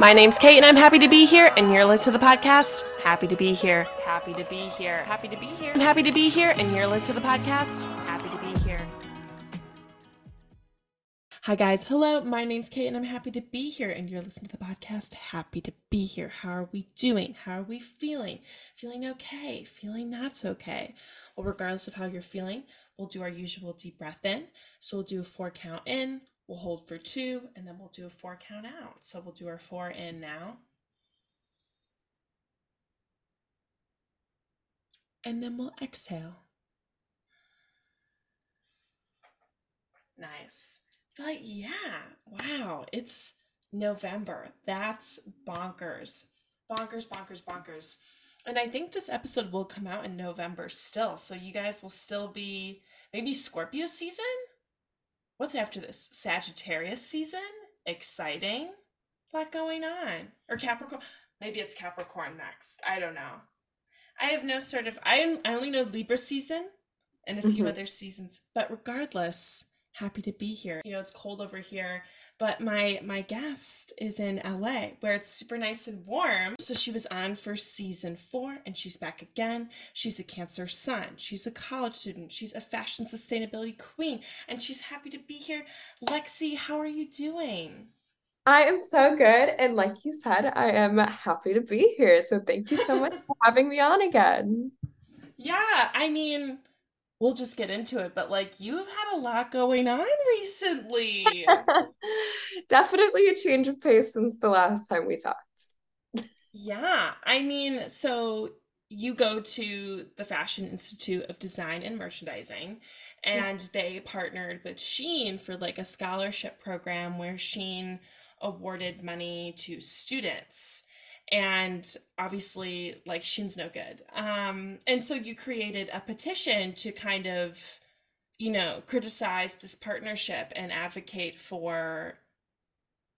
My name's Kate, and I'm happy to be here. And you're listening to the podcast. Happy to be here. Happy to be here. Happy to be here. I'm happy to be here, and you're listening to the podcast. Happy to be here. Hi, guys. Hello. My name's Kate, and I'm happy to be here. And you're listening to the podcast. Happy to be here. How are we doing? How are we feeling? Feeling okay? Feeling not okay? Well, regardless of how you're feeling, we'll do our usual deep breath in. So we'll do a four count in, We'll hold for two and then we'll do a four count out. So we'll do our four in now. And then we'll exhale. Nice. But yeah, wow, it's November. That's bonkers. Bonkers, bonkers, bonkers. And I think this episode will come out in November still. So you guys will still be maybe Scorpio season? What's after this? Sagittarius season? Exciting. A lot going on. Or Capricorn. Maybe it's Capricorn next. I don't know. I have no sort of I am, I only know Libra season and a few mm-hmm. other seasons. But regardless, happy to be here. You know, it's cold over here, but my my guest is in LA where it's super nice and warm. So she was on for season 4 and she's back again. She's a Cancer sun. She's a college student. She's a fashion sustainability queen and she's happy to be here. Lexy, how are you doing? I am so good. And like you said, I am happy to be here. So thank you so much for having me on again. Yeah, I mean, we'll just get into it but like you've had a lot going on recently. Definitely a change of pace since the last time we talked. Yeah i mean so you go to the fashion institute of design and merchandising and yeah. they partnered with Shein for like a scholarship program where Shein awarded money to students and obviously like Shein's no good. Um and so you created a petition to kind of you know criticize this partnership and advocate for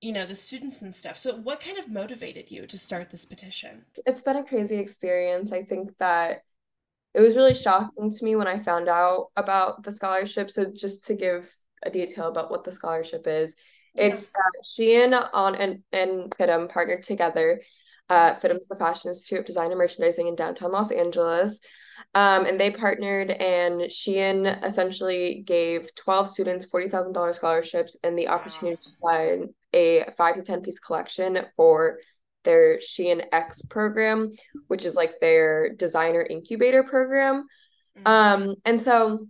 you know the students and stuff. So what kind of motivated you to start this petition? It's been a crazy experience. I think that it was really shocking to me when i found out about the scholarship. So just to give a detail about what the scholarship is it's uh, Shein on and and partnered together uh, FIDM's the Fashion Institute of Design and Merchandising in downtown Los Angeles. Um, and they partnered, and Shein essentially gave 12 students $40,000 scholarships and the opportunity to design a five to 10 piece collection for their Shein X program, which is like their designer incubator program. Mm-hmm. Um, and so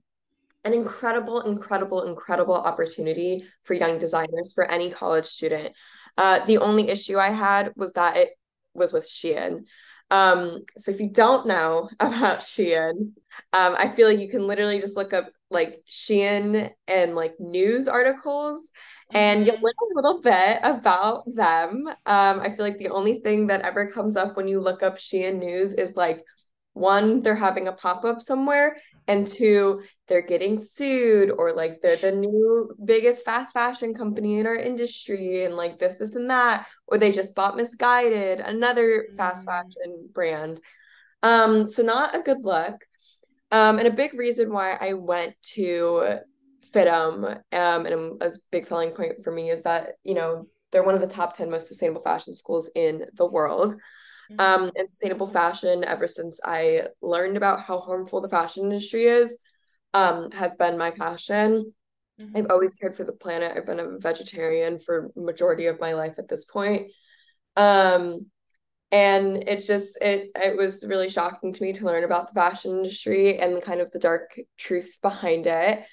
an incredible, incredible, incredible opportunity for young designers for any college student. Uh, the only issue I had was that it was with Shein. Um, so if you don't know about Shein, um, I feel like you can literally just look up like Shein and like news articles and you'll mm-hmm. learn a little bit about them. Um, I feel like the only thing that ever comes up when you look up Shein news is like one, they're having a pop-up somewhere, and two they're getting sued or like they're the new biggest fast fashion company in our industry and like this this and that or they just bought Missguided another mm. fast fashion brand um so not a good look um and a big reason why i went to FIDM um and a big selling point for me is that you know they're one of the top 10 most sustainable fashion schools in the world. Um, and sustainable fashion ever since I learned about how harmful the fashion industry is um, has been my passion. Mm-hmm. I've always cared for the planet. I've been a vegetarian for majority of my life at this point. Um, and it's just it it was really shocking to me to learn about the fashion industry and kind of the dark truth behind it.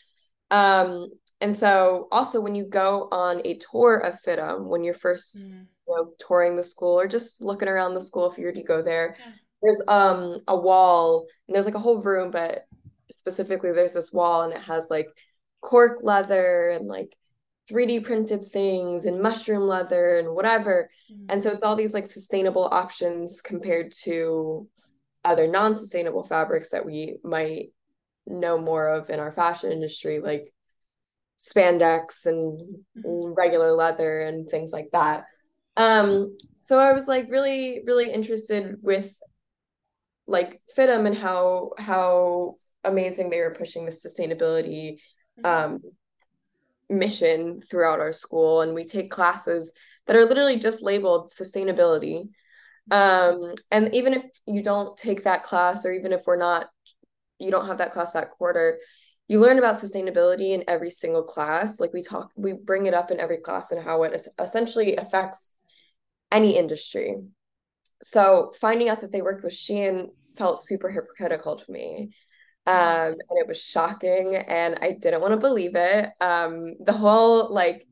Um, and so also when you go on a tour of FIDM, when you're first mm you know, touring the school or just looking around the school if you were to go there. Yeah. There's um a wall and there's like a whole room, but specifically there's this wall and it has like cork leather and like 3D printed things and mushroom leather and whatever. Mm-hmm. And so it's all these like sustainable options compared to other non-sustainable fabrics that we might know more of in our fashion industry like spandex and mm-hmm. regular leather and things like that. Um, so I was like really, really interested with like FIDM and how how amazing they were pushing the sustainability mm-hmm. um, mission throughout our school. And we take classes that are literally just labeled sustainability. Um, and even if you don't take that class, or even if we're not, you don't have that class that quarter, you learn about sustainability in every single class. Like we talk, we bring it up in every class and how it essentially affects any industry. So finding out that they worked with Shein felt super hypocritical to me. Um, and it was shocking and I didn't want to believe it. Um, the whole like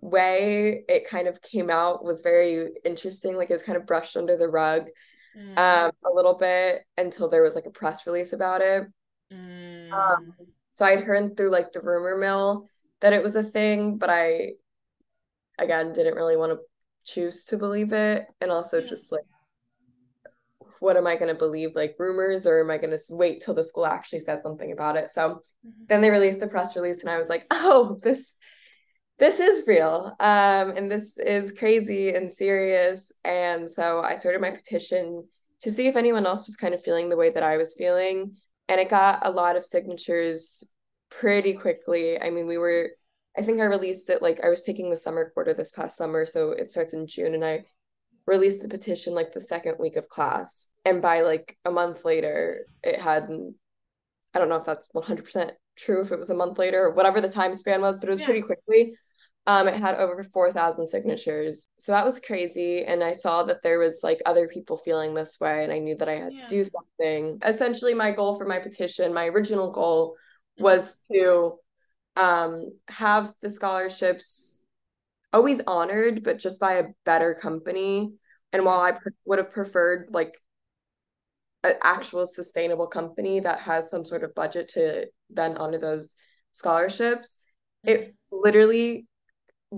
way it kind of came out was very interesting. Like it was kind of brushed under the rug mm. um, a little bit until there was like a press release about it. Mm. Um, so I'd heard through like the rumor mill that it was a thing, but I again didn't really want to choose to believe it. And also yeah. just like what am I going to believe, like rumors, or am I going to wait till the school actually says something about it? So mm-hmm. then they released the press release, and I was like, oh, this this is real um, and this is crazy and serious and so i started my petition to see if anyone else was kind of feeling the way that i was feeling and it got a lot of signatures pretty quickly i mean we were i think i released it like i was taking the summer quarter this past summer so it starts in june and i released the petition like the second week of class and by like a month later it had i don't know if that's 100% true if it was a month later or whatever the time span was but it was yeah. pretty quickly um, it had over 4,000 signatures. So that was crazy. And I saw that there was like other people feeling this way. And I knew that I had yeah. to do something. Essentially, my goal for my petition, my original goal mm-hmm. was to um, have the scholarships always honored, but just by a better company. And while I would have preferred like an actual sustainable company that has some sort of budget to then honor those scholarships, it literally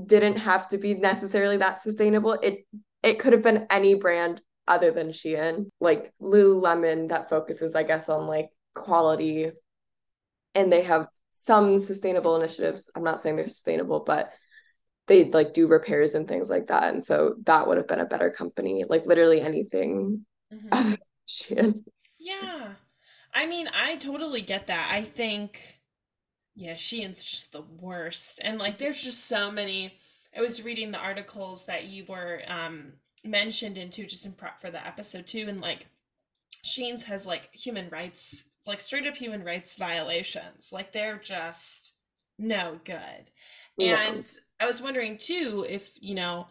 didn't have to be necessarily that sustainable. It it could have been any brand other than Shein, like Lululemon that focuses, I guess, on like quality, and they have some sustainable initiatives. I'm not saying they're sustainable, but they like do repairs and things like that, and so that would have been a better company. Like literally anything. Mm-hmm. Yeah, I mean, I totally get that. I think yeah, Shein's just the worst. And like there's just so many I was reading the articles that you were um mentioned into just in prep for the episode too and like Shein's has like human rights like straight up human rights violations. Like they're just no good. Yeah. And I was wondering too if, you know,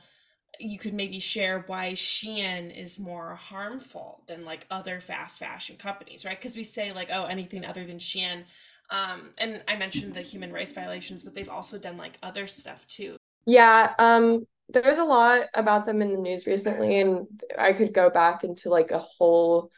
you could maybe share why Shein is more harmful than like other fast fashion companies, right? Because we say like, oh, anything other than Shein um, and I mentioned the human rights violations, but they've also done like other stuff too. Yeah, um, there's a lot about them in the news recently, and I could go back into like a whole.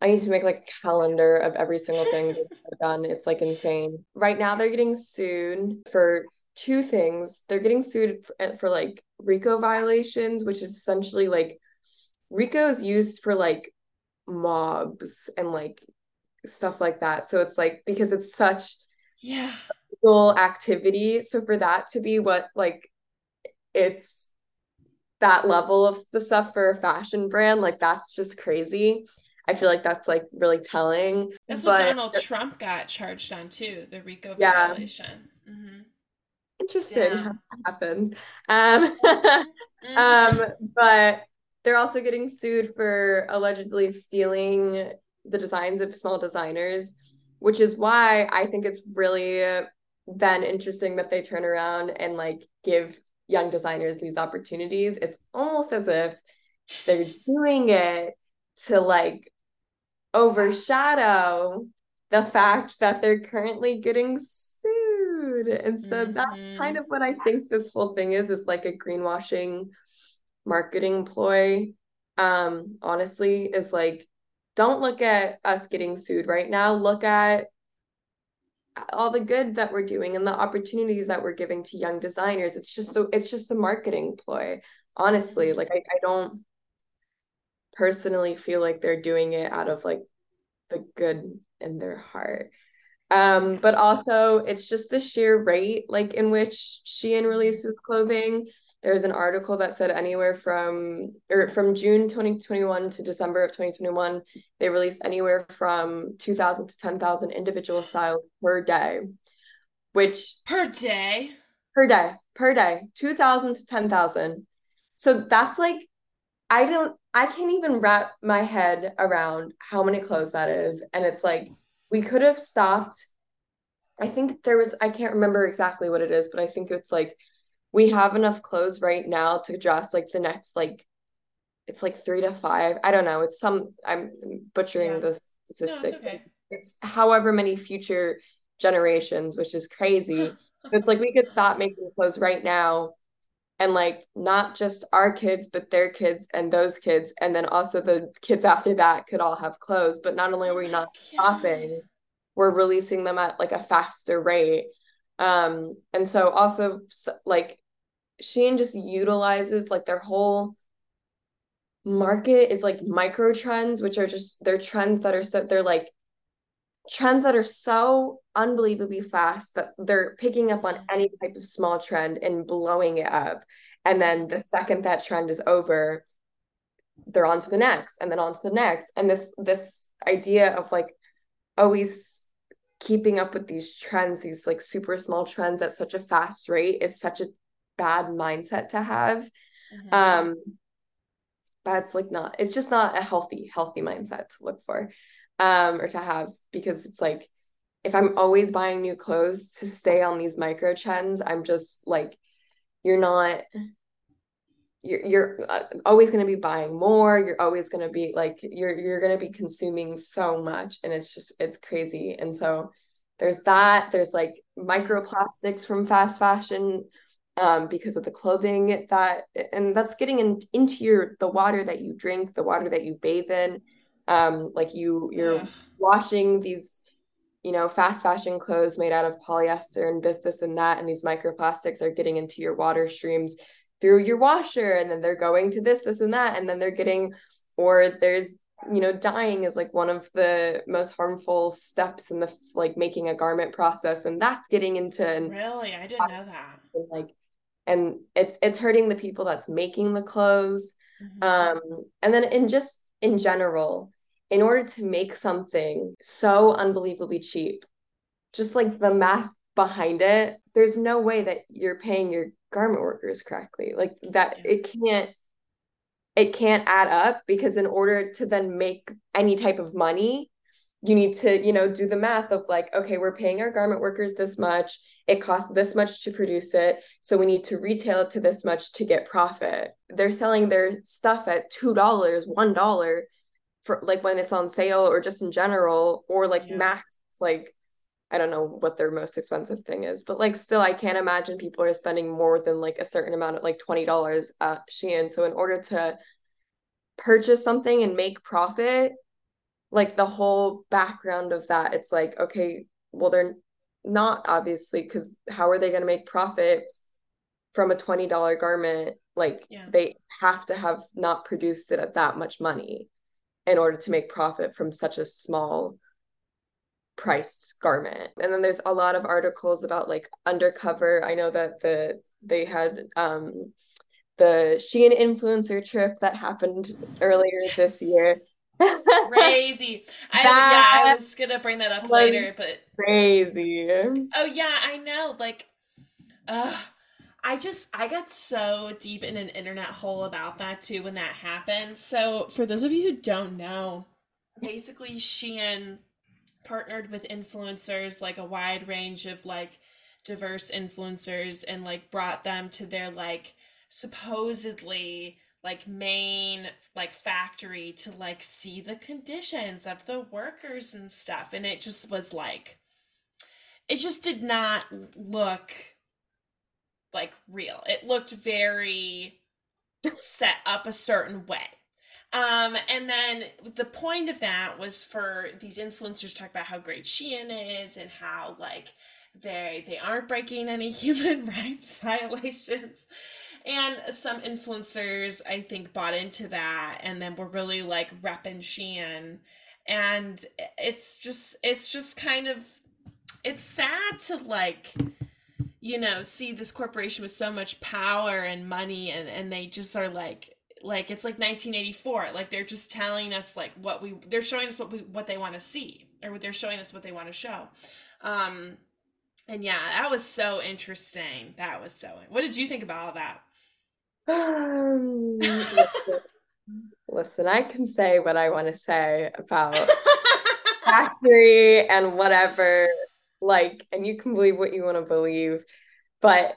I need to make like a calendar of every single thing they've done. It's like insane. Right now, they're getting sued for two things. They're getting sued for, eh, for like RICO violations, which is essentially like RICO is used for like mobs and like stuff like that. So it's like because it's such yeah activity. So for that to be what like it's that level of the stuff for a fashion brand, like that's just crazy. I feel like that's like really telling. That's but, what Donald Trump got charged on too, the RICO yeah. violation. Mm-hmm. Interesting yeah. how that happens. Um, mm-hmm. um, but they're also getting sued for allegedly stealing the designs of small designers, which is why I think it's really then interesting that they turn around and like give young designers these opportunities. It's almost as if they're doing it to like overshadow the fact that they're currently getting sued. And so mm-hmm. that's kind of what I think this whole thing is is like a greenwashing marketing ploy. Um honestly is like don't look at us getting sued right now. Look at all the good that we're doing and the opportunities that we're giving to young designers. It's just so it's just a marketing ploy. Honestly, like I, I don't personally feel like they're doing it out of like the good in their heart. Um, but also it's just the sheer rate like in which Shein releases clothing there was an article that said anywhere from or from June 2021 to December of 2021, they released anywhere from 2,000 to 10,000 individual styles per day, which per day per day per day 2,000 to 10,000. So that's like I don't I can't even wrap my head around how many clothes that is. And it's like we could have stopped. I think there was I can't remember exactly what it is, but I think it's like we have enough clothes right now to dress like the next like it's like three to five. I don't know. It's some I'm butchering yeah. the statistic. No, it's, okay. it's however many future generations, which is crazy. it's like we could stop making clothes right now and like not just our kids but their kids and those kids and then also the kids after that could all have clothes but not only are we not stopping we're releasing them at like a faster rate. Um and so also like Shein just utilizes like their whole market is like micro trends which are just they're trends that are so they're like trends that are so unbelievably fast that they're picking up on any type of small trend and blowing it up. And then the second that trend is over, they're on to the next and then on to the next. And this this idea of like always keeping up with these trends, these like super small trends at such a fast rate is such a bad mindset to have. Mm-hmm. Um that's like not it's just not a healthy, healthy mindset to look for um, or to have because it's like if I'm always buying new clothes to stay on these micro trends, I'm just like, you're not, you're, you're uh, always going to be buying more. You're always going to be like, you're, you're going to be consuming so much and it's just, it's crazy. And so there's that, there's like microplastics from fast fashion um, because of the clothing that, and that's getting in, into your, the water that you drink, the water that you bathe in um like you you're washing these you know fast fashion clothes made out of polyester and this this and that and these microplastics are getting into your water streams through your washer and then they're going to this this and that and then they're getting or there's you know dyeing is like one of the most harmful steps in the like making a garment process and that's getting into really? I didn't know that. and, like and it's it's hurting the people that's making the clothes. Mm-hmm. um and then in just in general in order to make something so unbelievably cheap, just like the math behind it, there's no way that you're paying your garment workers correctly. Like that it can't it can't add up because in order to then make any type of money, you need to, you know, do the math of like, okay, we're paying our garment workers this much. It costs this much to produce it. So we need to retail it to this much to get profit. They're selling their stuff at $2, $1 for like when it's on sale or just in general or like yeah. max like I don't know what their most expensive thing is, but like still I can't imagine people are spending more than like a certain amount of like $20 at Shein. So in order to purchase something and make profit, like the whole background of that, it's like, okay, well, they're not obviously because how are they going to make profit from a $20 garment? Like yeah. they have to have not produced it at that much money in order to make profit from such a small priced garment. And then there's a lot of articles about like undercover. I know that the they had um the Shein influencer trip that happened earlier yes. this year. crazy. I yeah, I was gonna bring that up later, but crazy. Oh yeah, I know. Like uh I just I got so deep in an internet hole about that too when that happened. So for those of you who don't know, basically Shein partnered with influencers, like a wide range of like diverse influencers, and like brought them to their like supposedly like main like factory to like see the conditions of the workers and stuff and it just was like it just did not look like real. It looked very set up a certain way. Um, and then the point of that was for these influencers to talk about how great Shein is and how like they they aren't breaking any human rights violations. And some influencers I think bought into that and then were really like repping Shein. And it's just it's just kind of it's sad to like you know see this corporation with so much power and money and and they just are like like it's like 1984 like they're just telling us like what we they're showing us what we what they want to see or they're showing us what they want to show. Um and yeah that was so interesting. That was so what did you think about all that? Um, listen, listen, I can say what I want to say about factory and whatever, like, and you can believe what you want to believe. But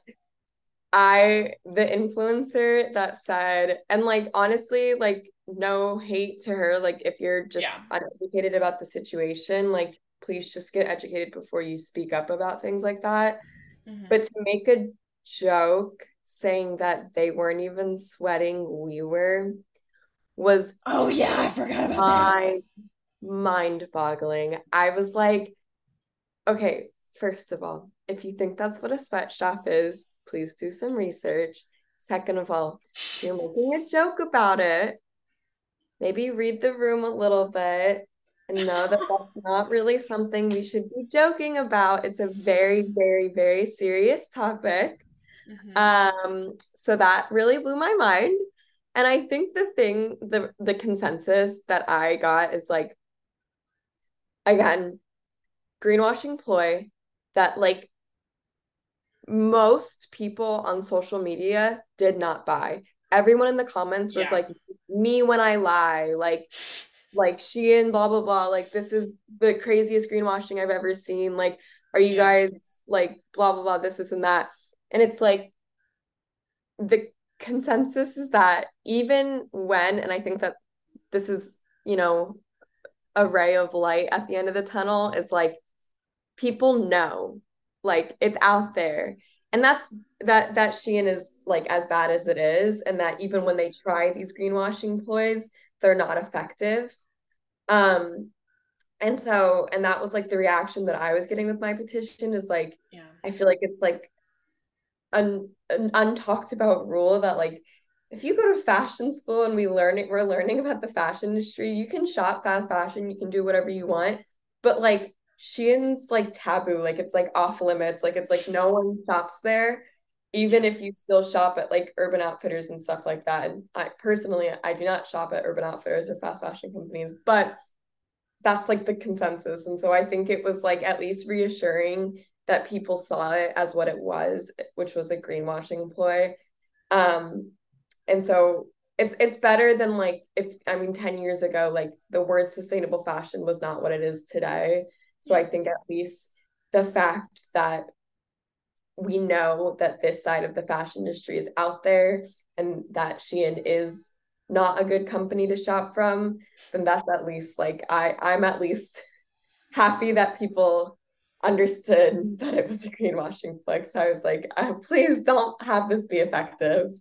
I, the influencer that said, and like, honestly, like, no hate to her. Like, if you're just Yeah. uneducated about the situation, like, please just get educated before you speak up about things like that. Mhm. But to make a joke saying that they weren't even sweating, we were, was Oh yeah, I forgot about that. mind boggling. I was like, okay, first of all, if you think that's what a sweatshop is, please do some research. Second of all, you're making a joke about it, maybe read the room a little bit and know that that's not really something we should be joking about. It's a very, very, very serious topic. Mhm. Um, so that really blew my mind. And I think the thing, the the consensus that I got is like, again, greenwashing ploy that like most people on social media did not buy. Everyone in the comments was Yeah. like, me when I lie, like like she and blah blah blah. Like this is the craziest greenwashing I've ever seen. Like, are you guys like blah blah blah, this, this, and that? And it's like the consensus is that even when, and I think that this is, you know, a ray of light at the end of the tunnel, is like people know, like it's out there. And that's that that Shein is like as bad as it is, and that even when they try these greenwashing ploys, they're not effective. Um, and so, and that was like the reaction that I was getting with my petition is like, Yeah. I feel like it's like an, an untalked about rule that like if you go to fashion school and we learn it, we're learning about the fashion industry, you can shop fast fashion, you can do whatever you want, but like Shein's like taboo, like it's like off limits, like it's like no one shops there, even if you still shop at like Urban Outfitters and stuff like that. And I personally, I do not shop at Urban Outfitters or fast fashion companies, but that's like the consensus. And so I think it was like at least reassuring that people saw it as what it was, which was a greenwashing ploy. Um, and so it's it's better than like if I mean 10 years ago, like the word sustainable fashion was not what it is today. So I think at least the fact that we know that this side of the fashion industry is out there and that Shein is not a good company to shop from, then that's at least like I I'm at least happy that people understood that it was a greenwashing flick. So I was like, uh, please don't have this be effective.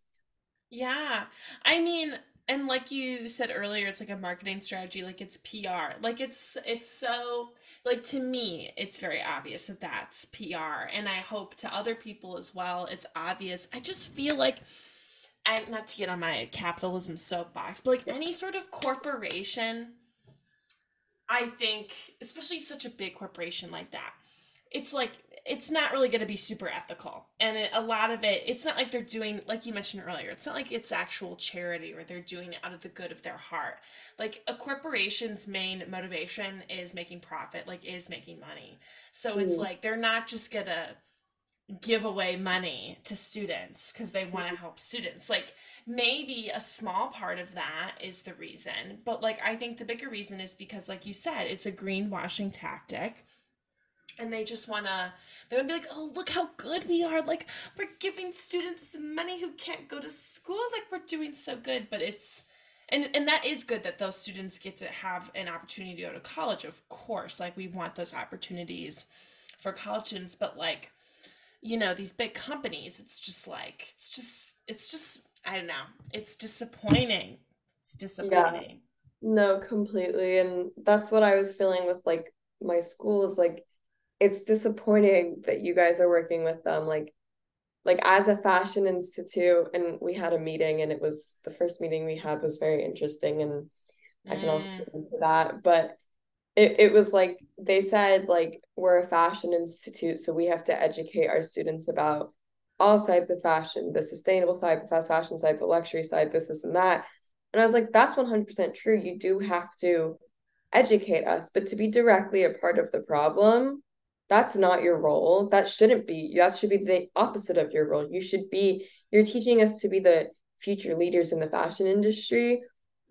Yeah. I mean, and like you said earlier, it's like a marketing strategy, like it's PR. Like it's it's so like to me, it's very obvious that that's PR, and I hope to other people as well, it's obvious. I just feel like and not to get on my capitalism soapbox, but like any sort of corporation, I think, especially such a big corporation like that, it's like it's not really going to be super ethical. And it, a lot of it it's not like they're doing like you mentioned earlier it's not like it's actual charity or they're doing it out of the good of their heart. Like a corporation's main motivation is making profit like is making money. So it's Mm. like they're not just gonna give away money to students because they want to help students. Like maybe a small part of that is the reason but like i think the bigger reason is because like you said it's a greenwashing tactic and they just want to they to be like oh look how good we are. Like we're giving students money who can't go to school. Like we're doing so good. But it's and and that is good that those students get to have an opportunity to go to college of course. Like we want those opportunities for college students. But like you know these big companies it's just like it's just it's just i don't know. It's disappointing. It's disappointing Yeah, disappointing. No, completely. And that's what I was feeling with like my school is like it's disappointing that you guys are working with them. Like like as a fashion institute, and we had a meeting and it was the first meeting we had was very interesting and I can also mm, get into that. But it, it was like they said like we're a fashion institute so we have to educate our students about all sides of fashion the sustainable side the fast fashion side the luxury side this this and that and i was like that's 100% true you do have to educate us but to be directly a part of the problem that's not your role that shouldn't be that should be the opposite of your role you should be you're teaching us to be the future leaders in the fashion industry.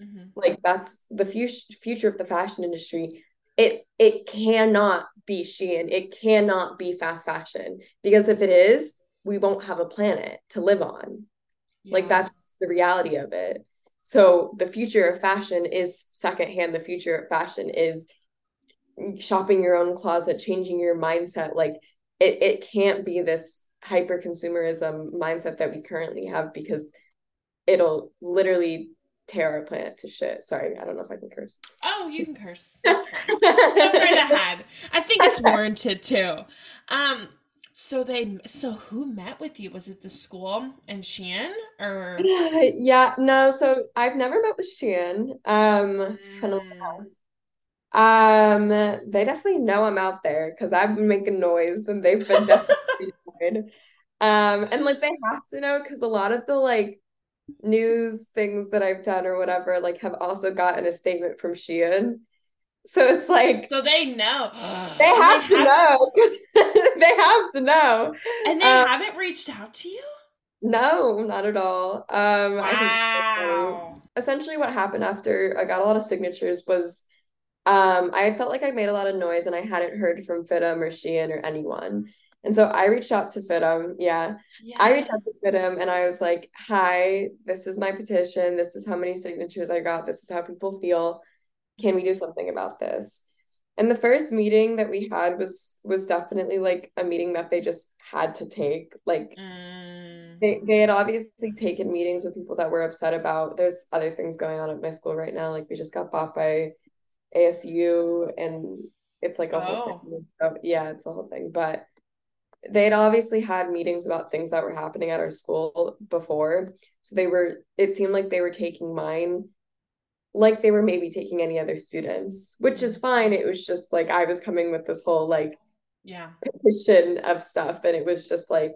Mm-hmm. Like that's the future future of the fashion industry. It it cannot be Shein. It cannot be fast fashion because if it is, we won't have a planet to live on. Yeah. Like that's the reality of it. So the future of fashion is secondhand. The future of fashion is shopping your own closet, changing your mindset. Like it, it can't be this hyper consumerism mindset that we currently have because it'll literally tear our planet to shit. Sorry, I don't know if I can curse. Oh, you can curse. That's fine. Go right ahead. I think it's warranted too. Um, so they so who met with you? Was it the school and Shein or yeah, no, so I've never met with Shein. Um mm. Um, they definitely know I'm out there because I've been making noise and they've been definitely Um, and like they have to know because a lot of the like news things that I've done or whatever like have also gotten a statement from Shein. So it's like so they know. They have they to know. they have to know. And they um, haven't reached out to you? No, not at all. Um wow. essentially what happened after I got a lot of signatures was um I felt like I made a lot of noise and I hadn't heard from FIDM or Shein or anyone. And so I reached out to FIDM. Yeah. yeah. I reached out to FIDM and I was like, hi, this is my petition. This is how many signatures I got. This is how people feel. Can we do something about this? And the first meeting that we had was was definitely like a meeting that they just had to take. Like mm. they, they had obviously taken meetings with people that were upset about there's other things going on at my school right now. Like we just got bought by ASU and it's like a oh. whole thing. So, yeah, it's a whole thing. But they'd obviously had meetings about things that were happening at our school before. So they were, it seemed like they were taking mine like they were maybe taking any other students, which is fine. It was just like I was coming with this whole like yeah petition of stuff, and it was just like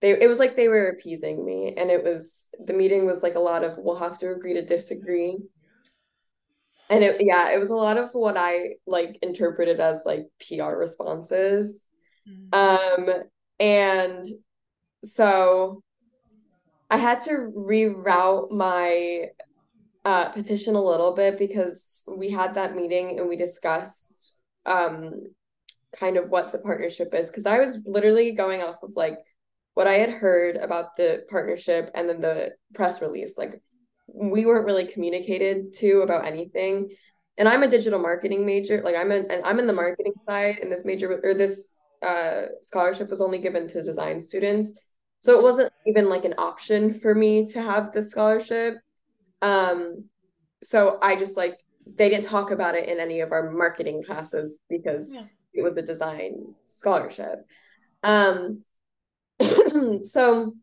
they it was like they were appeasing me, and it was the meeting was like a lot of we'll have to agree to disagree. And it yeah, it was a lot of what I like interpreted as like PR responses. Mm-hmm. Um, and so I had to reroute my uh, petition a little bit because we had that meeting and we discussed um, kind of what the partnership is. Because I was literally going off of like what I had heard about the partnership and then the press release. Like we weren't really communicated to about anything. And I'm a digital marketing major. Like I'm a, and I'm in the marketing side, and this major or this uh, scholarship was only given to design students. So it wasn't even like an option for me to have the scholarship. Um, so I just like they didn't talk about it in any of our marketing classes because yeah. it was a design scholarship. Um, so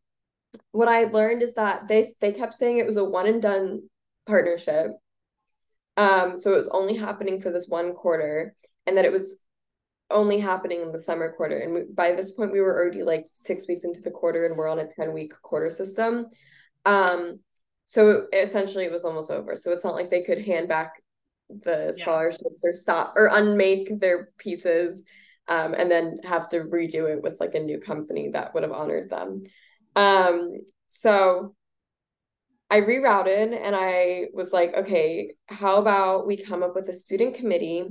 what I learned is that they they kept saying it was a one and done partnership. Um, so it was only happening for this one quarter, and that it was only happening in the summer quarter. And we, by this point, we were already like six weeks into the quarter and we're on a 10 week quarter system. Um, so essentially, it was almost over. So it's not like they could hand back the scholarships yeah. or stop or unmake their pieces um, and then have to redo it with like a new company that would have honored them. Um, so I rerouted and I was like, okay, how about we come up with a student committee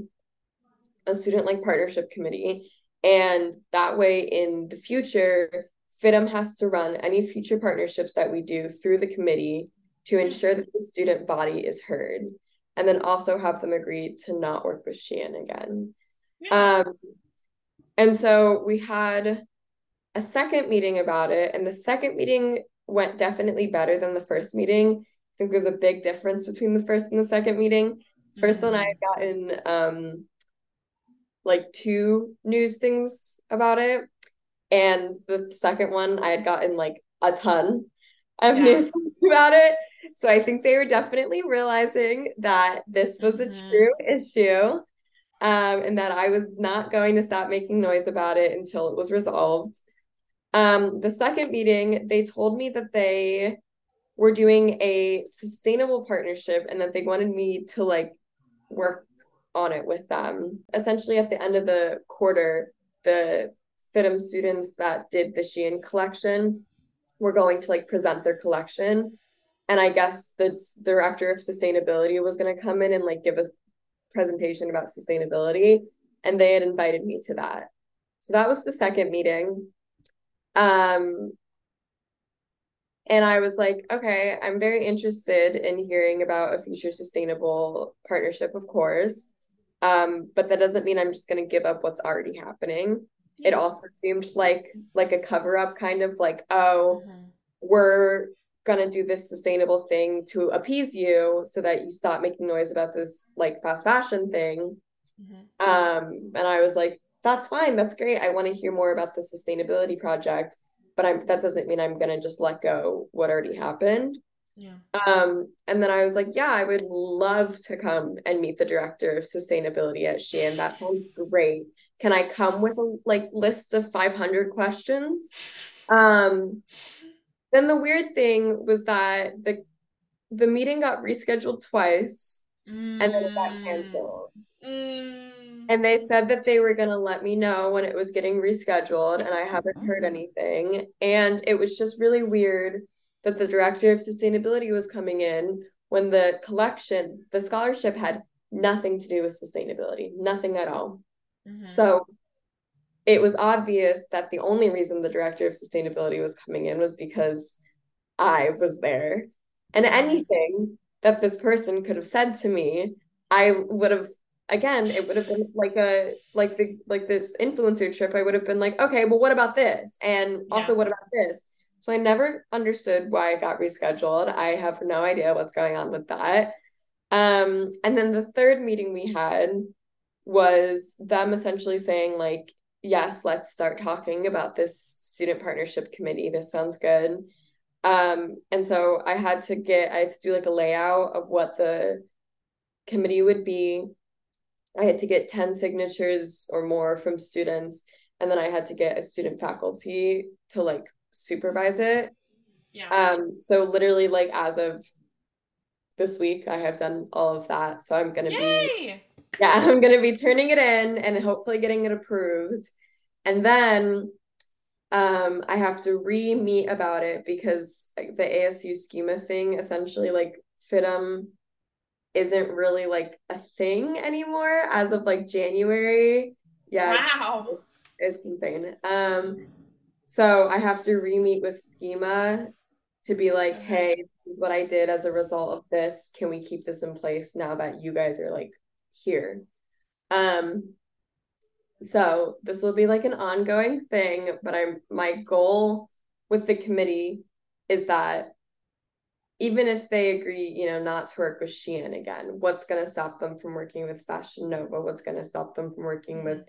a student like partnership committee. And that way, in the future, FIDM has to run any future partnerships that we do through the committee to ensure that the student body is heard, and then also have them agree to not work with Shein again. Yeah. Um, and so we had a second meeting about it, and the second meeting went definitely better than the first meeting. I think there's a big difference between the first and the second meeting. 1st mm-hmm. one I had gotten um, like two news things about it. And the second one, I had gotten like a ton of yeah. news about it. So I think they were definitely realizing that this was a mm-hmm. true issue um, and that I was not going to stop making noise about it until it was resolved. Um, the second meeting, they told me that they were doing a sustainable partnership and that they wanted me to like work on it with them. Essentially, at the end of the quarter, the FIDM students that did the Shein collection were going to like present their collection. and I guess the director of sustainability was going to come in and like give a presentation about sustainability, and they had invited me to that. So that was the second meeting. Um, and I was like, okay, I'm very interested in hearing about a future sustainable partnership, of course. Um, but that doesn't mean I'm just going to give up what's already happening. Yeah. It also seemed like like a cover up kind of like, oh, mm-hmm. we're going to do this sustainable thing to appease you so that you stop making noise about this like fast fashion thing. Mm-hmm. Um, and I was like, that's fine. That's great. I want to hear more about the sustainability project but I'm that doesn't mean I'm gonna just let go what already happened. Yeah. Um, and then I was like, yeah, I would love to come and meet the director of sustainability at Shein. That sounds great. Can I come with a like list of 500 questions? Um, then the weird thing was that the the meeting got rescheduled twice mm. and then it got canceled. Mm. And they said that they were going to let me know when it was getting rescheduled, and I haven't heard oh. anything. And it was just really weird that the director of sustainability was coming in when the collection, the scholarship had nothing to do with sustainability, nothing at all. Mm-hmm. So it was obvious that the only reason the director of sustainability was coming in was because I was there. And mm-hmm. anything that this person could have said to me, I would have again it would have been like a like the like this influencer trip i would have been like okay well what about this? And also yeah. what about this? So i never understood why it got rescheduled. I have no idea what's going on with that. Um and then the third meeting we had was them essentially saying like yes let's start talking about this student partnership committee. This sounds good um and so i had to get i had to do like a layout of what the committee would be I had to get 10 signatures or more from students. And then I had to get a student faculty to like supervise it. Yeah. Um, so literally like as of this week, I have done all of that. So I'm gonna Yay! be yeah, I'm gonna be turning it in and hopefully getting it approved. And then um I have to re-meet about it because the ASU schema thing essentially like FIDM isn't really like a thing anymore as of like January. Yeah. Wow. It's, it's insane. Um so I have to re-meet with schema to be like, hey, this is what I did as a result of this. Can we keep this in place now that you guys are like here? Um so this will be like an ongoing thing, but I'm my goal with the committee is that even if they agree, you know, not to work with Shein again, what's going to stop them from working with Fashion Nova? What's going to stop them from working with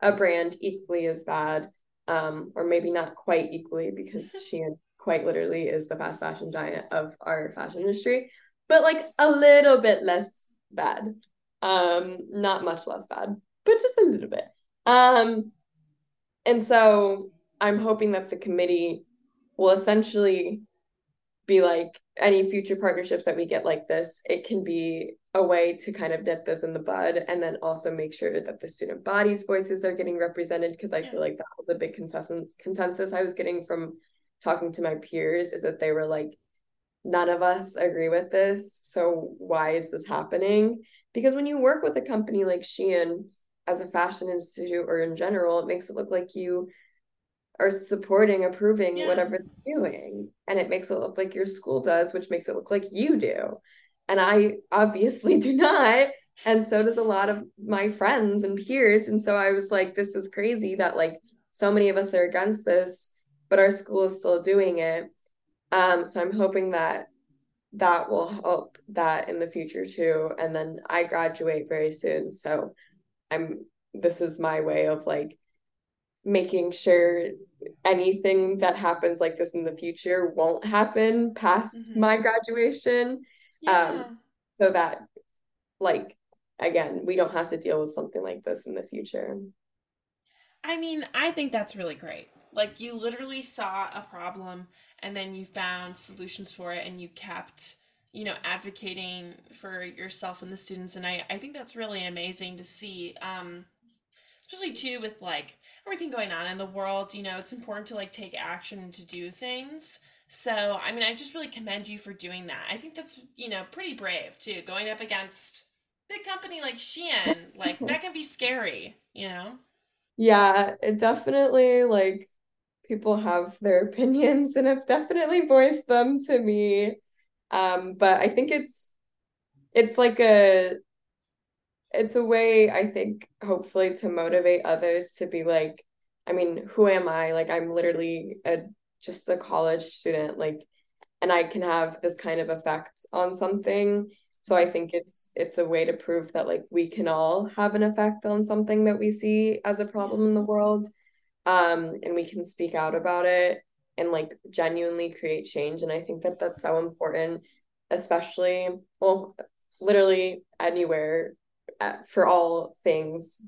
a brand equally as bad, um, or maybe not quite equally because Shein quite literally is the fast fashion giant of our fashion industry, but like a little bit less bad, um, not much less bad, but just a little bit. Um, and so I'm hoping that the committee will essentially be like any future partnerships that we get like this, it can be a way to kind of nip this in the bud and then also make sure that the student body's voices are getting represented because I feel like that was a big consensus consensus I was getting from talking to my peers is that they were like none of us agree with this so why is this happening? Because when you work with a company like Shein as a fashion institute or in general it makes it look like you are supporting, approving yeah. whatever they're doing. And it makes it look like your school does, which makes it look like you do. And I obviously do not. And so does a lot of my friends and peers. And so I was like, this is crazy that like so many of us are against this, but our school is still doing it. Um, so I'm hoping that that will help that in the future too. And then I graduate very soon. So I'm this is my way of like making sure anything that happens like this in the future won't happen past mm-hmm. my graduation yeah. um so that like again we don't have to deal with something like this in the future i mean i think that's really great like you literally saw a problem and then you found solutions for it and you kept you know advocating for yourself and the students and i i think that's really amazing to see um especially too with like everything going on in the world, you know, it's important to like take action to do things. So, I mean, I just really commend you for doing that. I think that's, you know, pretty brave too, going up against big company like Shein. Like that can be scary, you know? Yeah, it definitely like people have their opinions and have definitely voiced them to me. Um, but I think it's it's like a it's a way I think hopefully to motivate others to be like, I mean, who am I? Like I'm literally a just a college student, like, and I can have this kind of effect on something. So I think it's it's a way to prove that like we can all have an effect on something that we see as a problem in the world. Um, and we can speak out about it and like genuinely create change. And I think that that's so important, especially, well, literally anywhere at, for all things,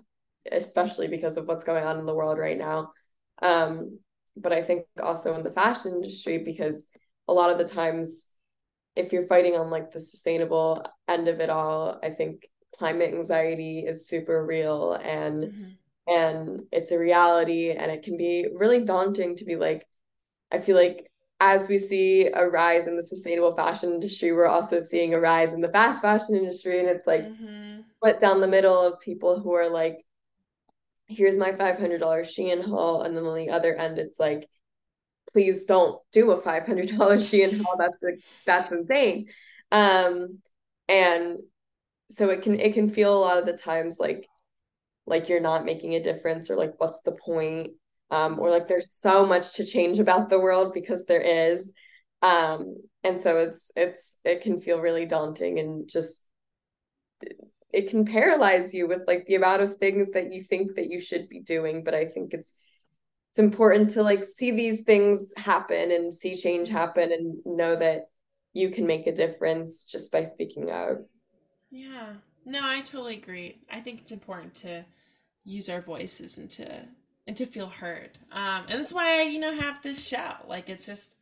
especially because of what's going on in the world right now. Um, but I think also in the fashion industry, because a lot of the times, if you're fighting on like the sustainable end of it all, I think climate anxiety is super real and mm-hmm. and it's a reality and it can be really daunting to be like I feel like as we see a rise in the sustainable fashion industry, we're also seeing a rise in the fast fashion industry. And it's like mm-hmm. split down the middle of people who are like, here's my $500 Shein haul. And then on the other end, it's like, please don't do a $500 Shein haul. That's, that's insane. Um, and so it can, it can feel a lot of the times like, like you're not making a difference or like, what's the point? Um, or like there's so much to change about the world because there is. Um, and so it's it's it can feel really daunting and just it can paralyze you with like the amount of things that you think that you should be doing. But i think it's it's important to like see these things happen and see change happen and know that you can make a difference just by speaking out yeah. No i totally agree. I think it's important to use our voices and to and to feel heard. Um, and that's why I, you know, have this show. Like it's just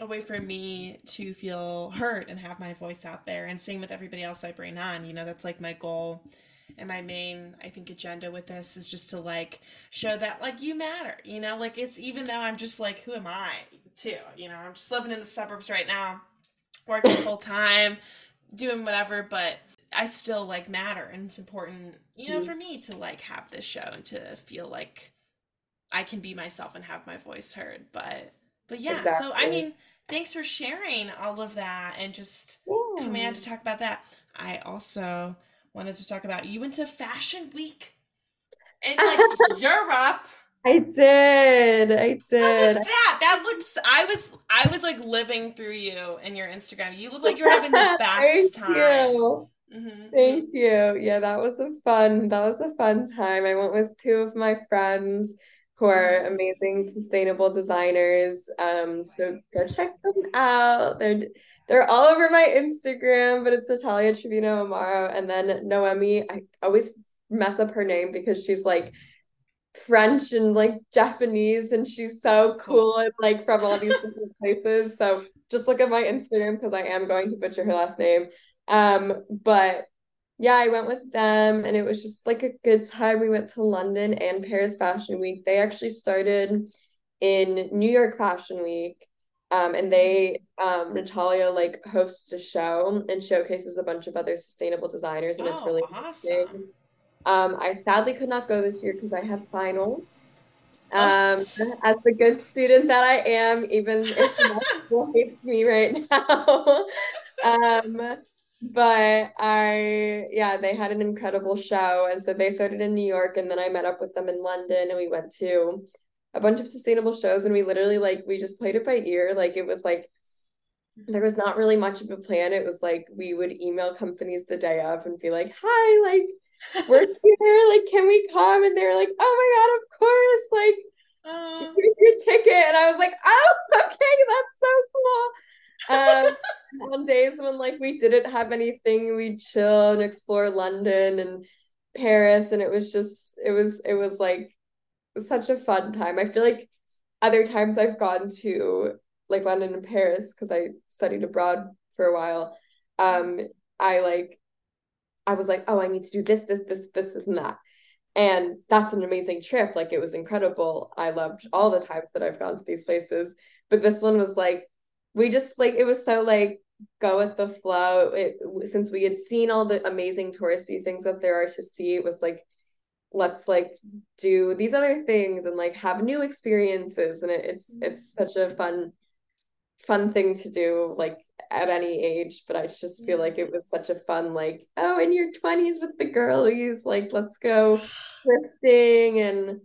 a way for me to feel heard and have my voice out there and sing with everybody else I bring on. You know, that's like my goal and my main, I think, agenda with this is just to like show that like you matter. You know, like it's even though I'm just like, who am I too? You know, I'm just living in the suburbs right now, working full time, doing whatever, but I still like matter and it's important, you know, mm-hmm. for me to like have this show and to feel like I can be myself and have my voice heard. But but yeah, exactly. so I mean, thanks for sharing all of that and just yeah. coming out to talk about that. I also wanted to talk about you went to Fashion Week in like Europe. I did. I did. That? That looks. I was. I was like living through you and your Instagram. You look like you're having the best time. You. Mm-hmm. Thank you. Yeah, that was a fun. That was a fun time. I went with two of my friends who are amazing sustainable designers. Um, so go check them out. They're they're all over my Instagram, but it's Natalia Trevino Amaro. And then Noemi, I always mess up her name because she's like French and like Japanese, and she's so cool and like from all these different places. So just look at my Instagram because I am going to butcher her last name. Um, but yeah, I went with them and it was just like a good time. We went to London and Paris Fashion Week. They actually started in New York Fashion Week. Um, and they um, Natalia like hosts a show and showcases a bunch of other sustainable designers and oh, it's really awesome. Um, I sadly could not go this year because I had finals. Oh. Um, as the good student that I am, even if school hates me right now. um, but I yeah, they had an incredible show. And so they started in New York and then I met up with them in London and we went to a bunch of sustainable shows and we literally like we just played it by ear. Like it was like there was not really much of a plan. It was like we would email companies the day of and be like, hi, like we're here, like can we come? And they were like, oh my god, of course, like uh, here's your ticket. And I was like, oh, okay, that's so cool. Um, on days when like we didn't have anything, we'd chill and explore London and Paris, and it was just it was it was like such a fun time. I feel like other times I've gone to like London and Paris because I studied abroad for a while. Um, I like I was like, oh, I need to do this, this, this, this, this, and that. And that's an amazing trip. Like it was incredible. I loved all the times that I've gone to these places. But this one was like, we just like it was so like go with the flow. It since we had seen all the amazing touristy things that there are to see, it was like let's like do these other things and like have new experiences and it, it's mm-hmm. it's such a fun fun thing to do like at any age but i just feel like it was such a fun like oh in your 20s with the girlies like let's go thrifting and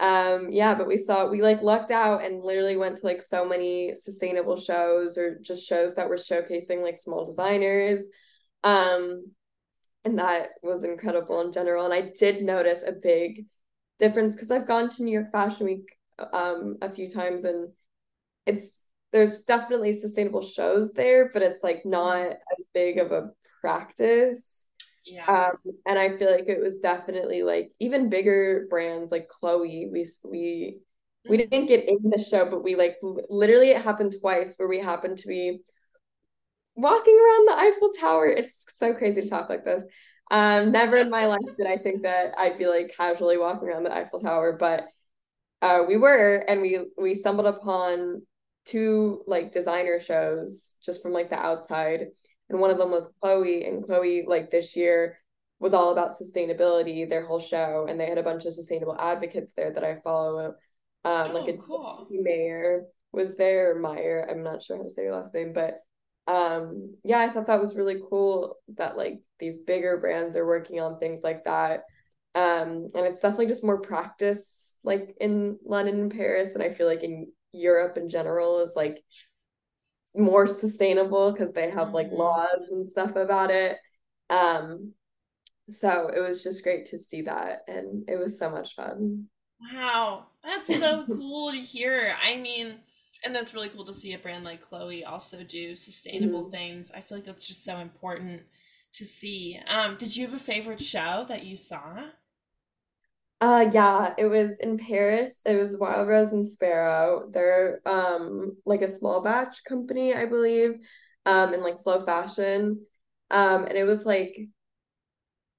um yeah but we saw we like lucked out and literally went to like so many sustainable shows or just shows that were showcasing like small designers um and that was incredible in general. And i did notice a big difference because i've gone to new york fashion week um a few times and it's there's definitely sustainable shows there but it's like not as big of a practice yeah. Um, and I feel like it was definitely like even bigger brands like Chloe. We we we mm-hmm. didn't get in the show, but we like literally it happened twice where we happened to be walking around the Eiffel Tower. It's so crazy to talk like this. Um, never in my life did I think that I'd be like casually walking around the Eiffel Tower, but uh, we were, and we we stumbled upon two like designer shows just from like the outside and one of them was Chloe, and Chloe like this year was all about sustainability, their whole show, and they had a bunch of sustainable advocates there that I follow. Um, oh, like a cool. Mayor was there, Meyer. I'm not sure how to say your last name, but um, yeah, I thought that was really cool that like these bigger brands are working on things like that. Um, and it's definitely just more practice like in London and Paris, and I feel like in Europe in general is like more sustainable because they have like mm-hmm. laws and stuff about it. Um, so it was just great to see that, and it was so much fun. Wow, that's so cool to hear. I mean, and that's really cool to see a brand like Chloe also do sustainable mm-hmm. things. I feel like that's just so important to see. Um, did you have a favorite show that you saw? Uh yeah, it was in Paris. It was Wild Rose and Sparrow. They're um like a small batch company, I believe, um in like slow fashion. Um and it was like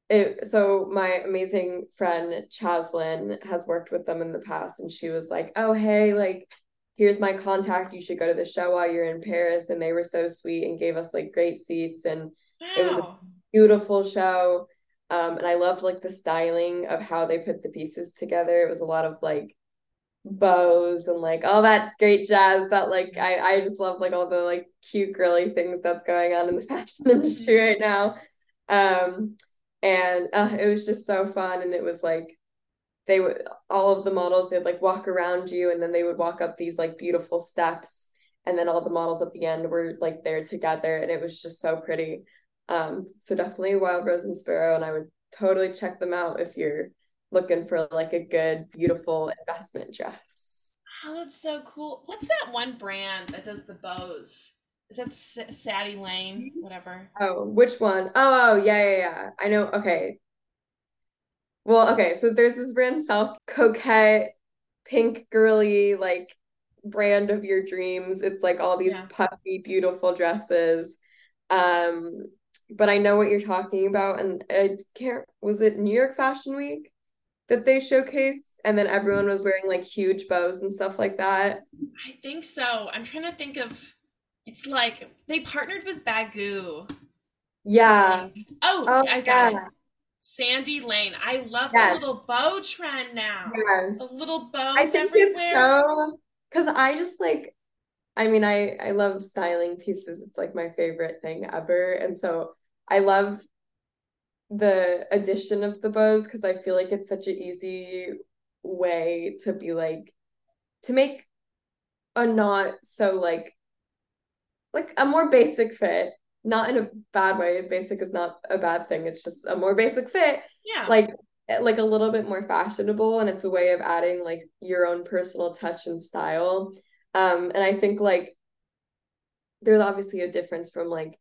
it so my amazing friend Chaslin has worked with them in the past and she was like, "Oh, hey, like here's my contact. You should go to the show while you're in Paris." And they were so sweet and gave us like great seats and wow. it was a beautiful show um, and I loved like the styling of how they put the pieces together. It was a lot of like bows and like all that great jazz that like I, I just love like all the like cute girly things that's going on in the fashion industry right now. Um, and uh, it was just so fun. And it was like they would all of the models they'd like walk around you and then they would walk up these like beautiful steps. And then all the models at the end were like there together. And it was just so pretty um, so definitely Wild Rose and Sparrow, and I would totally check them out if you're looking for like a good, beautiful investment dress. Oh, that's so cool. What's that one brand that does the bows? Is that S- Sadie Lane? Whatever. Oh, which one? Oh, yeah, yeah, yeah. I know. Okay. Well, okay. So there's this brand, South Coquette, pink girly, like brand of your dreams. It's like all these yeah. puffy, beautiful dresses. Um, but I know what you're talking about. And I can't, was it New York Fashion Week that they showcased? And then everyone was wearing like huge bows and stuff like that. I think so. I'm trying to think of, it's like they partnered with Baggu. Yeah. Oh, oh I got yeah. it. Sandy Liang. I love yes. the little bow trend now. Yes. The little bows I think everywhere. so because I just like I mean I I love styling pieces. It's like my favorite thing ever. And so I love the addition of the bows because I feel like it's such an easy way to be like to make a not so like like a more basic fit not in a bad way. Basic is not a bad thing. It's just a more basic fit yeah. like like a little bit more fashionable and it's a way of adding like your own personal touch and style. Um and i think like there's obviously a difference from like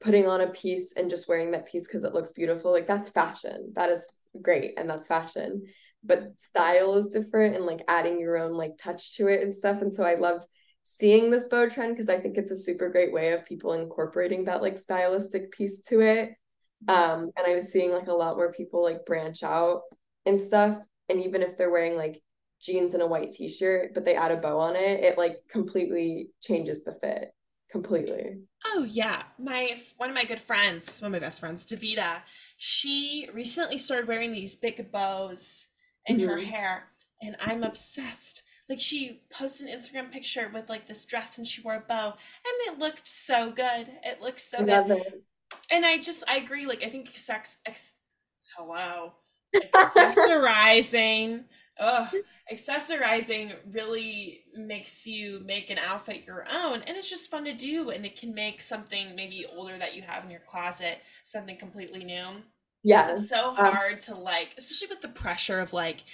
putting on a piece and just wearing that piece because it looks beautiful like that's fashion. That is great and that's fashion. But style is different and like adding your own like touch to it and stuff. And so i love seeing this bow trend because i think it's a super great way of people incorporating that like stylistic piece to it. Um and i was seeing like a lot more people like branch out and stuff. And even if they're wearing like jeans and a white t-shirt, but they add a bow on it, it like completely changes the fit. Completely. Oh yeah. My one of my good friends, one of my best friends, Davita, she recently started wearing these big bows in her Mhm. hair, and I'm obsessed. Like she posted an Instagram picture with like this dress and she wore a bow and it looked so good. It looked so I good. love it. And I just I agree. Like I think sex ex hello accessorizing. Ugh, accessorizing really makes you make an outfit your own, and it's just fun to do. And it can make something maybe older that you have in your closet something completely new. Yeah. It's so Um, hard to like, especially with the pressure of like,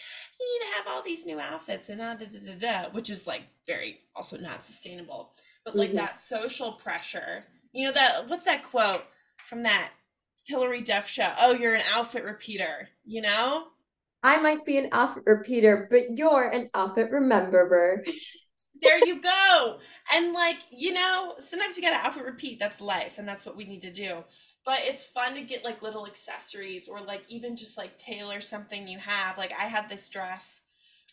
you need to have all these new outfits and da da da da, da which is like very also not sustainable. But like mhm. that social pressure, you know that what's that quote from that Hilary Duff show? Oh, you're an outfit repeater, you know? I might be an outfit repeater, but you're an outfit rememberer. There you go. And like, you know, sometimes you gotta outfit repeat. That's life, and that's what we need to do. But it's fun to get like little accessories or like even just like tailor something you have. Like I had this dress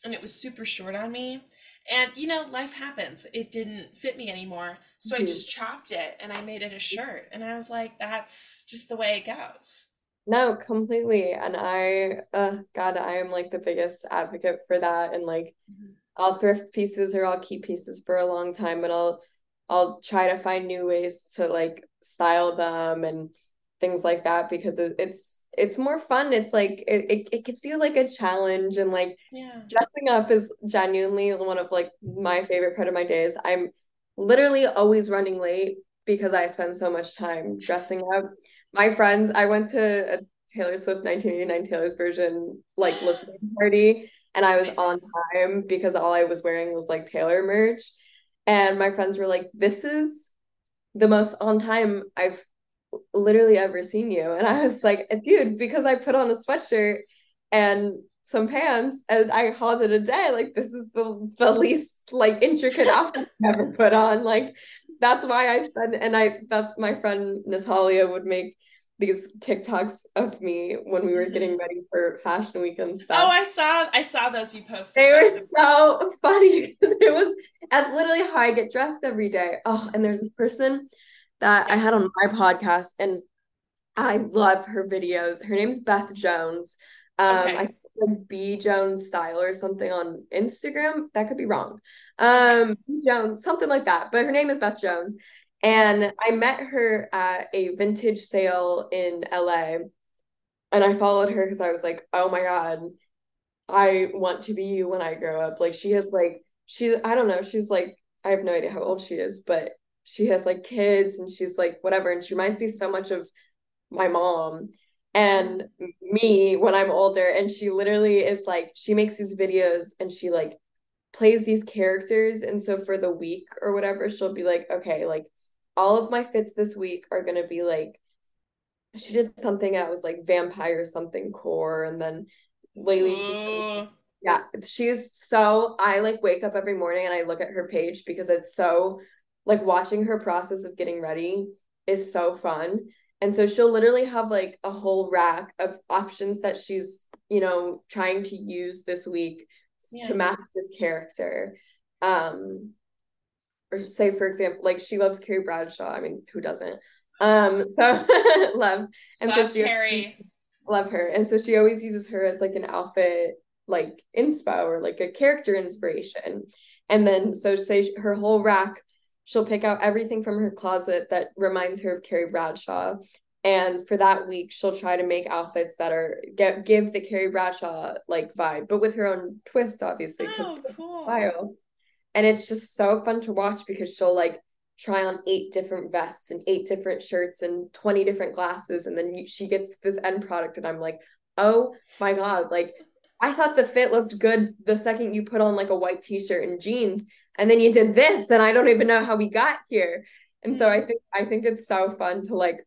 and it was super short on me. And you know, life happens. It didn't fit me anymore. So I Mhm. just chopped it and I made it a shirt. And I was like, that's just the way it goes. No, completely. And I, uh, God, I am like the biggest advocate for that. And like, Mhm. I'll thrift pieces or I'll keep pieces for a long time, but I'll I'll try to find new ways to like style them and things like that because it, it's it's more fun. It's like it, it it gives you like a challenge and like Yeah. dressing up is genuinely one of like my favorite part of my days. I'm literally always running late because I spend so much time dressing up. My friends, I went to a Taylor Swift 1989 Taylor's version like listening party and I was Amazing. on time because all I was wearing was like Taylor merch. And my friends were like, "This is the most on time I've literally ever seen you." And I was like, "Dude, because I put on a sweatshirt and some pants and I called it a day. Like this is the the least like intricate outfit I've ever put on. Like that's why I spend and I that's my friend Natalia would make these TikToks of me when we were getting Mhm. ready for fashion week and stuff. Oh. I saw I saw those you posted They were so funny because it was that's literally how I get dressed every day. Oh, and there's this person that I had on my podcast and I love her videos. Her name's Beth Jones. Um, Okay. think like B Jones Style or something on Instagram. That could be wrong. Um, B Jones, something like that. But her name is Beth Jones. And I met her at a vintage sale in LA. And I followed her because I was like, oh my God, I want to be you when I grow up. Like she has like she I don't know, she's like I have no idea how old she is, but she has like kids and she's like whatever and she reminds me so much of my mom and me when I'm older and she literally is like she makes these videos and she like plays these characters and so for the week or whatever she'll be like okay like all of my fits this week are going to be like she did something that was like vampire something core and then lately she's Ooh. yeah, she's so I like wake up every morning and I look at her page because it's so like watching her process of getting ready is so fun. And so she'll literally have like a whole rack of options that she's, you know, trying to use this week to match this character. Um, or say for example, like she loves Carrie Bradshaw. I mean, who doesn't? Um, so love. And so she Carrie. love her. And so she always uses her as like an outfit like inspo or like a character inspiration. And then so say her whole rack, she'll pick out everything from her closet that reminds her of Carrie Bradshaw. And for that week, she'll try to make outfits that are get give the Carrie Bradshaw like vibe, but with her own twist, obviously, because Oh, cool. And it's just so fun to watch because she'll like try on eight different vests and eight different shirts and 20 different glasses. And then she gets this end product. And I'm like, oh my God, like I thought the fit looked good the second you put on like a white t shirt and jeans. And then you did this, and I don't even know how we got here. And so I Mm. think I think it's so fun to like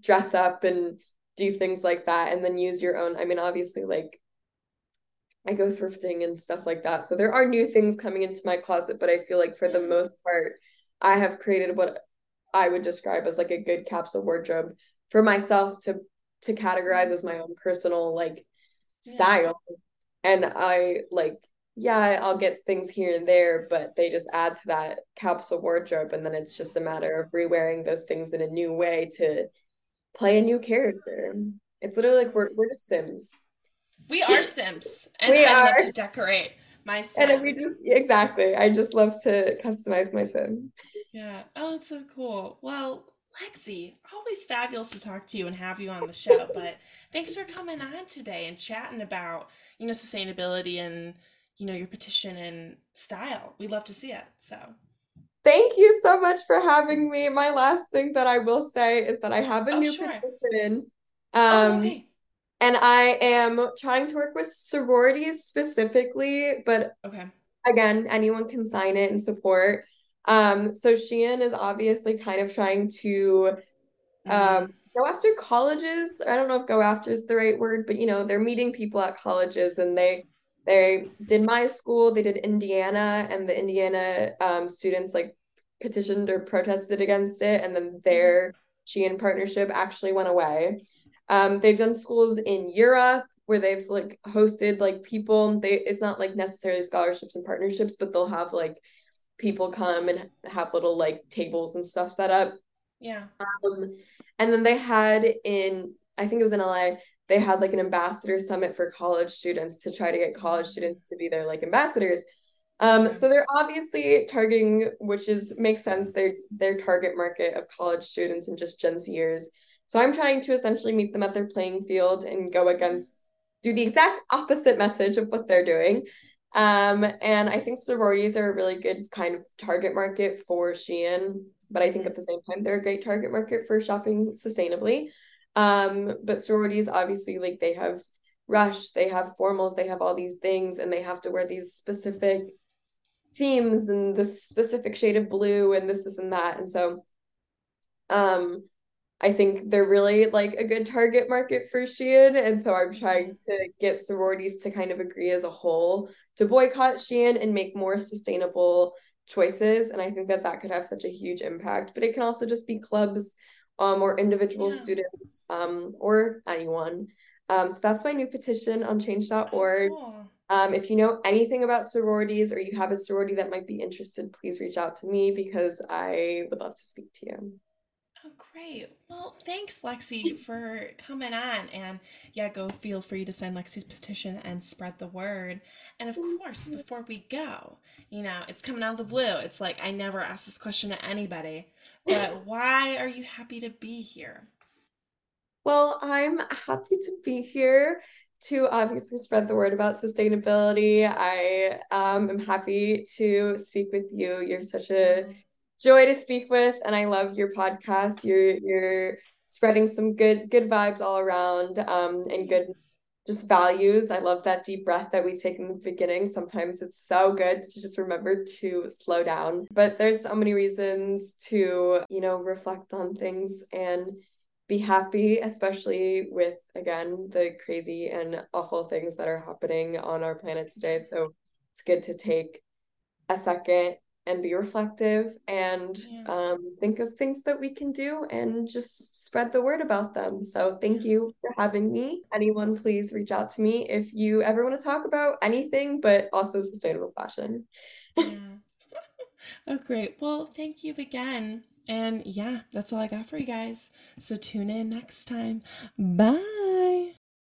dress up and do things like that and then use your own. I mean, obviously, like I go thrifting and stuff like that. So there are new things coming into my closet, but I feel like for the most part, I have created what I would describe as like a good capsule wardrobe for myself to to categorize Mhm. as my own personal like Yeah. style. And I like yeah, I'll get things here and there, but they just add to that capsule wardrobe. And then it's just a matter of re-wearing those things in a new way to play a new character. It's literally like we're we're just Sims. We are Sims, and We I are. love to decorate my And we Sim. just exactly. I just love to customize my Sim. Yeah. Oh, that's so cool. Well, Lexy, always fabulous to talk to you and have you on the show. But thanks for coming on today and chatting about, you know, sustainability and, you know, your petition and style. We'd love to see it. So, Thank you so much for having me. My last thing that I will say is that I have a oh, new sure. position. Oh, Um, okay. and I am trying to work with sororities specifically, but Okay. again, anyone can sign it and support. Um, so Shein is obviously kind of trying to um, Mm-hmm. go after colleges. I don't know if go after is the right word, but you know, they're meeting people at colleges and they they did my school, they did Indiana, and the Indiana um, students like petitioned or protested against it, and then their Shein partnership actually went away. Um, they've done schools in Europe where they've like hosted like people. They it's not like necessarily scholarships and partnerships, but they'll have like people come and have little like tables and stuff set up Yeah. um, and then they had in, I think it was in LA, they had like an ambassador summit for college students to try to get college Mm-hmm. students to be their like ambassadors. Um, so they're obviously targeting, which is makes sense, their their target market of college students and just Gen Zers. So I'm trying to essentially meet them at their playing field and go Mm-hmm. against, do the exact opposite message of what they're doing. Um, and I think sororities are a really good kind of target market for Shein, but I think Mm-hmm. at the same time they're a great target market for shopping sustainably. Um, but sororities obviously like they have rush, they have formals, they have all these things, and they have to wear these specific themes and this specific shade of blue and this, this, and that. And so um I think they're really like a good target market for Shein. And so I'm trying to get sororities to kind of agree as a whole to boycott Shein and make more sustainable choices. And I think that that could have such a huge impact. But it can also just be clubs um, or individual Yeah. students um, or anyone. Um, so that's my new petition on Oh, change.org. cool. Um, if you know anything about sororities or you have a sorority that might be interested, please reach out to me because I would love to speak to you. Great. Well, thanks, Lexy, for coming on. And yeah, go feel free to sign Lexy's petition and spread the word. And of course, before we go, you know, it's coming out of the blue. It's like I never asked this question to anybody, but why are you happy to be here? Well, I'm happy to be here to obviously spread the word about sustainability. I um, am happy to speak with you. You're such a Mhm. Joy to speak with, and I love your podcast. You're you're spreading some good good vibes all around um, and good just values. I love that deep breath that we take in the beginning. Sometimes it's so good to just remember to slow down. But there's so many reasons to, you know, reflect on things and be happy, especially with, again, the crazy and awful things that are happening on our planet today. So it's good to take a second and be reflective and Yeah. um, think of things that we can do and just spread the word about them. So thank you for having me. Anyone, please reach out to me if you ever want to talk about anything, but also sustainable fashion. Yeah. Oh, great. Well, thank you again. And yeah, that's all I got for you guys. So tune in next time. Bye.